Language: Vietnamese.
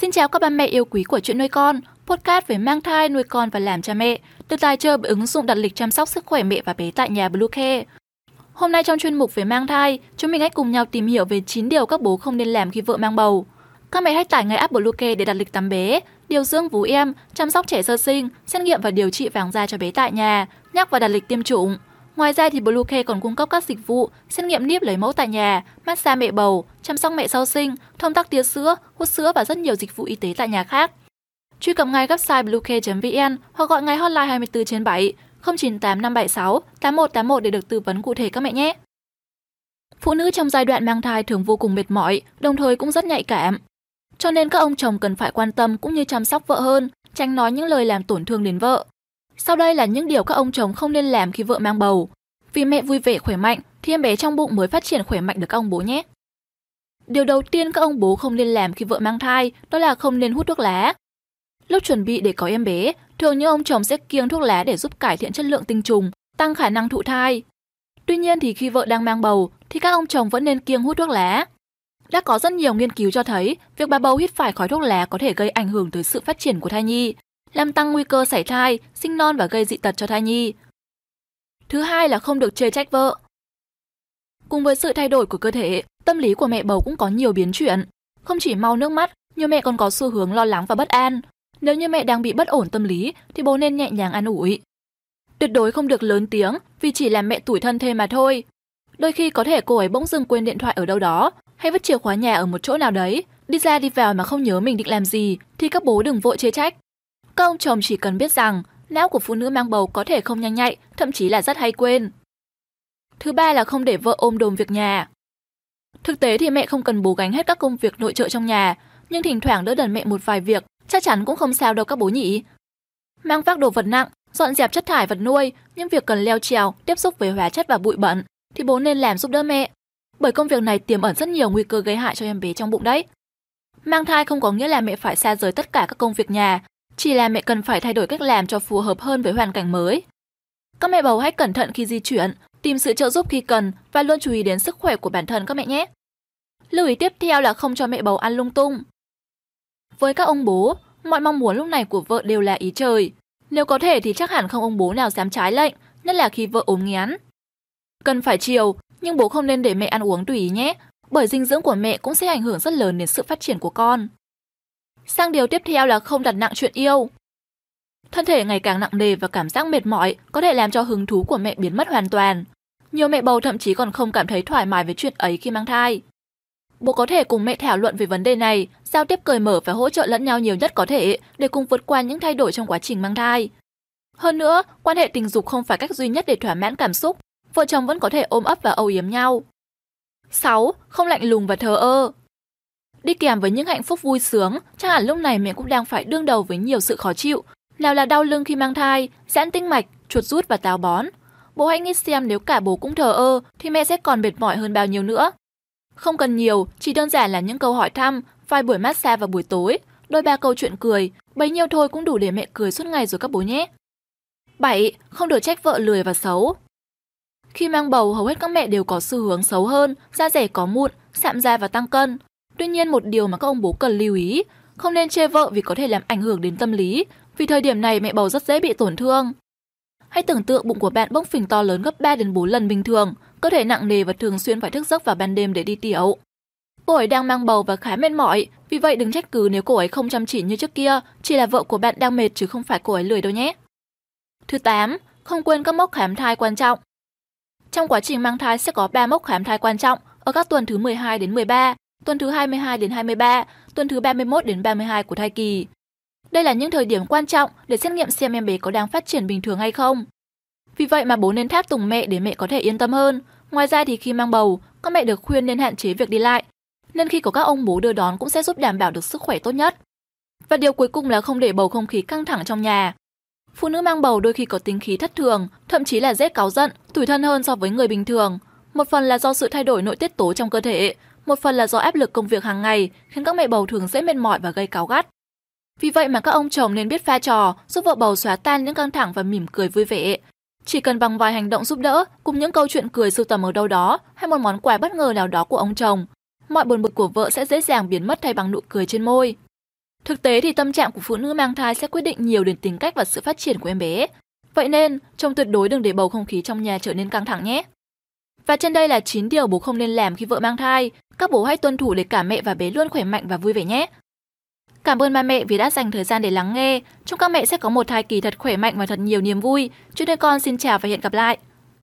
Xin chào các ba mẹ yêu quý của chuyện nuôi con, podcast về mang thai, nuôi con và làm cha mẹ, được tài trợ bởi ứng dụng đặt lịch chăm sóc sức khỏe mẹ và bé tại nhà Bluecare. Hôm nay trong chuyên mục về mang thai, chúng mình hãy cùng nhau tìm hiểu về 9 điều các bố không nên làm khi vợ mang bầu. Các mẹ hãy tải ngay app Bluecare để đặt lịch tắm bé, điều dưỡng vú em, chăm sóc trẻ sơ sinh, xét nghiệm và điều trị vàng da cho bé tại nhà, nhắc và đặt lịch tiêm chủng. Ngoài ra thì Bluecare còn cung cấp các dịch vụ xét nghiệm níp lấy mẫu tại nhà, massage mẹ bầu, chăm sóc mẹ sau sinh, thông tắc tia sữa, hút sữa và rất nhiều dịch vụ y tế tại nhà khác. Truy cập ngay website bluecare.vn hoặc gọi ngay hotline 24 trên 7 098 576 8181 để được tư vấn cụ thể các mẹ nhé. Phụ nữ trong giai đoạn mang thai thường vô cùng mệt mỏi, đồng thời cũng rất nhạy cảm. Cho nên các ông chồng cần phải quan tâm cũng như chăm sóc vợ hơn, tránh nói những lời làm tổn thương đến vợ. Sau đây là những điều các ông chồng không nên làm khi vợ mang bầu. Vì mẹ vui vẻ khỏe mạnh thì em bé trong bụng mới phát triển khỏe mạnh được các ông bố nhé. Điều đầu tiên các ông bố không nên làm khi vợ mang thai đó là không nên hút thuốc lá. Lúc chuẩn bị để có em bé, thường những ông chồng sẽ kiêng thuốc lá để giúp cải thiện chất lượng tinh trùng, tăng khả năng thụ thai. Tuy nhiên thì khi vợ đang mang bầu thì các ông chồng vẫn nên kiêng hút thuốc lá. Đã có rất nhiều nghiên cứu cho thấy việc bà bầu hít phải khói thuốc lá có thể gây ảnh hưởng tới sự phát triển của thai nhi, làm tăng nguy cơ sảy thai, sinh non và gây dị tật cho thai nhi. Thứ hai là không được chê trách vợ. Cùng với sự thay đổi của cơ thể, tâm lý của mẹ bầu cũng có nhiều biến chuyển. Không chỉ mau nước mắt, nhiều mẹ còn có xu hướng lo lắng và bất an. Nếu như mẹ đang bị bất ổn tâm lý thì bố nên nhẹ nhàng an ủi. Tuyệt đối không được lớn tiếng vì chỉ làm mẹ tủi thân thêm mà thôi. Đôi khi có thể cô ấy bỗng dưng quên điện thoại ở đâu đó hay vứt chìa khóa nhà ở một chỗ nào đấy, đi ra đi vào mà không nhớ mình định làm gì thì các bố đừng vội chê trách. Các ông chồng chỉ cần biết rằng não của phụ nữ mang bầu có thể không nhanh nhạy, thậm chí là rất hay quên. Thứ ba là không để vợ ôm đồm việc nhà. Thực tế thì mẹ không cần bố gánh hết các công việc nội trợ trong nhà, nhưng thỉnh thoảng đỡ đần mẹ một vài việc, chắc chắn cũng không sao đâu các bố nhỉ. Mang vác đồ vật nặng, dọn dẹp chất thải vật nuôi, những việc cần leo trèo, tiếp xúc với hóa chất và bụi bẩn, thì bố nên làm giúp đỡ mẹ. Bởi công việc này tiềm ẩn rất nhiều nguy cơ gây hại cho em bé trong bụng đấy. Mang thai không có nghĩa là mẹ phải xa rời tất cả các công việc nhà, chỉ là mẹ cần phải thay đổi cách làm cho phù hợp hơn với hoàn cảnh mới. Các mẹ bầu hãy cẩn thận khi di chuyển, tìm sự trợ giúp khi cần và luôn chú ý đến sức khỏe của bản thân các mẹ nhé. Lưu ý tiếp theo là không cho mẹ bầu ăn lung tung. Với các ông bố, mọi mong muốn lúc này của vợ đều là ý trời. Nếu có thể thì chắc hẳn không ông bố nào dám trái lệnh, nhất là khi vợ ốm nghén. Cần phải chiều, nhưng bố không nên để mẹ ăn uống tùy ý nhé, bởi dinh dưỡng của mẹ cũng sẽ ảnh hưởng rất lớn đến sự phát triển của con. Sang điều tiếp theo là không đặt nặng chuyện yêu. Thân thể ngày càng nặng nề và cảm giác mệt mỏi có thể làm cho hứng thú của mẹ biến mất hoàn toàn. Nhiều mẹ bầu thậm chí còn không cảm thấy thoải mái với chuyện ấy khi mang thai. Bố có thể cùng mẹ thảo luận về vấn đề này, giao tiếp cởi mở và hỗ trợ lẫn nhau nhiều nhất có thể để cùng vượt qua những thay đổi trong quá trình mang thai. Hơn nữa, quan hệ tình dục không phải cách duy nhất để thỏa mãn cảm xúc, vợ chồng vẫn có thể ôm ấp và âu yếm nhau. 6. Không lạnh lùng và thờ ơ. Đi kèm với những hạnh phúc vui sướng, chắc hẳn lúc này mẹ cũng đang phải đương đầu với nhiều sự khó chịu. Nào là đau lưng khi mang thai, giãn tinh mạch, chuột rút và táo bón. Bố hãy nghĩ xem nếu cả bố cũng thờ ơ thì mẹ sẽ còn mệt mỏi hơn bao nhiêu nữa. Không cần nhiều, chỉ đơn giản là những câu hỏi thăm, vài buổi massage vào buổi tối, đôi ba câu chuyện cười, bấy nhiêu thôi cũng đủ để mẹ cười suốt ngày rồi các bố nhé. 7. Không được trách vợ lười và xấu. Khi mang bầu, hầu hết các mẹ đều có xu hướng xấu hơn, da rẻ có mụn, sạm da và tăng cân. Tuy nhiên một điều mà các ông bố cần lưu ý, không nên chê vợ vì có thể làm ảnh hưởng đến tâm lý, vì thời điểm này mẹ bầu rất dễ bị tổn thương. Hãy tưởng tượng bụng của bạn bốc phình to lớn gấp 3 đến 4 lần bình thường, cơ thể nặng nề và thường xuyên phải thức giấc vào ban đêm để đi tiểu. Cô ấy đang mang bầu và khá mệt mỏi, vì vậy đừng trách cứ nếu cô ấy không chăm chỉ như trước kia, chỉ là vợ của bạn đang mệt chứ không phải cô ấy lười đâu nhé. Thứ 8, không quên các mốc khám thai quan trọng. Trong quá trình mang thai sẽ có 3 mốc khám thai quan trọng ở các tuần thứ 12 đến 13, tuần thứ 22 đến 23, tuần thứ 31 đến 32 của thai kỳ. Đây là những thời điểm quan trọng để xét nghiệm xem em bé có đang phát triển bình thường hay không. Vì vậy mà bố nên tháp tùng mẹ để mẹ có thể yên tâm hơn. Ngoài ra thì khi mang bầu, các mẹ được khuyên nên hạn chế việc đi lại, nên khi có các ông bố đưa đón cũng sẽ giúp đảm bảo được sức khỏe tốt nhất. Và điều cuối cùng là không để bầu không khí căng thẳng trong nhà. Phụ nữ mang bầu đôi khi có tính khí thất thường, thậm chí là dễ cáu giận, tủi thân hơn so với người bình thường. Một phần là do sự thay đổi nội tiết tố trong cơ thể, một phần là do áp lực công việc hàng ngày khiến các mẹ bầu thường dễ mệt mỏi và gây cáu gắt. Vì vậy mà các ông chồng nên biết pha trò, giúp vợ bầu xóa tan những căng thẳng và mỉm cười vui vẻ. Chỉ cần bằng vài hành động giúp đỡ, cùng những câu chuyện cười sưu tầm ở đâu đó hay một món quà bất ngờ nào đó của ông chồng, mọi buồn bực của vợ sẽ dễ dàng biến mất thay bằng nụ cười trên môi. Thực tế thì tâm trạng của phụ nữ mang thai sẽ quyết định nhiều đến tính cách và sự phát triển của em bé. Vậy nên, chồng tuyệt đối đừng để bầu không khí trong nhà trở nên căng thẳng nhé. Và trên đây là 9 điều bố không nên làm khi vợ mang thai. Các bố hãy tuân thủ để cả mẹ và bé luôn khỏe mạnh và vui vẻ nhé. Cảm ơn ba mẹ vì đã dành thời gian để lắng nghe. Chúc các mẹ sẽ có một thai kỳ thật khỏe mạnh và thật nhiều niềm vui. Chúc đôi con xin chào và hẹn gặp lại.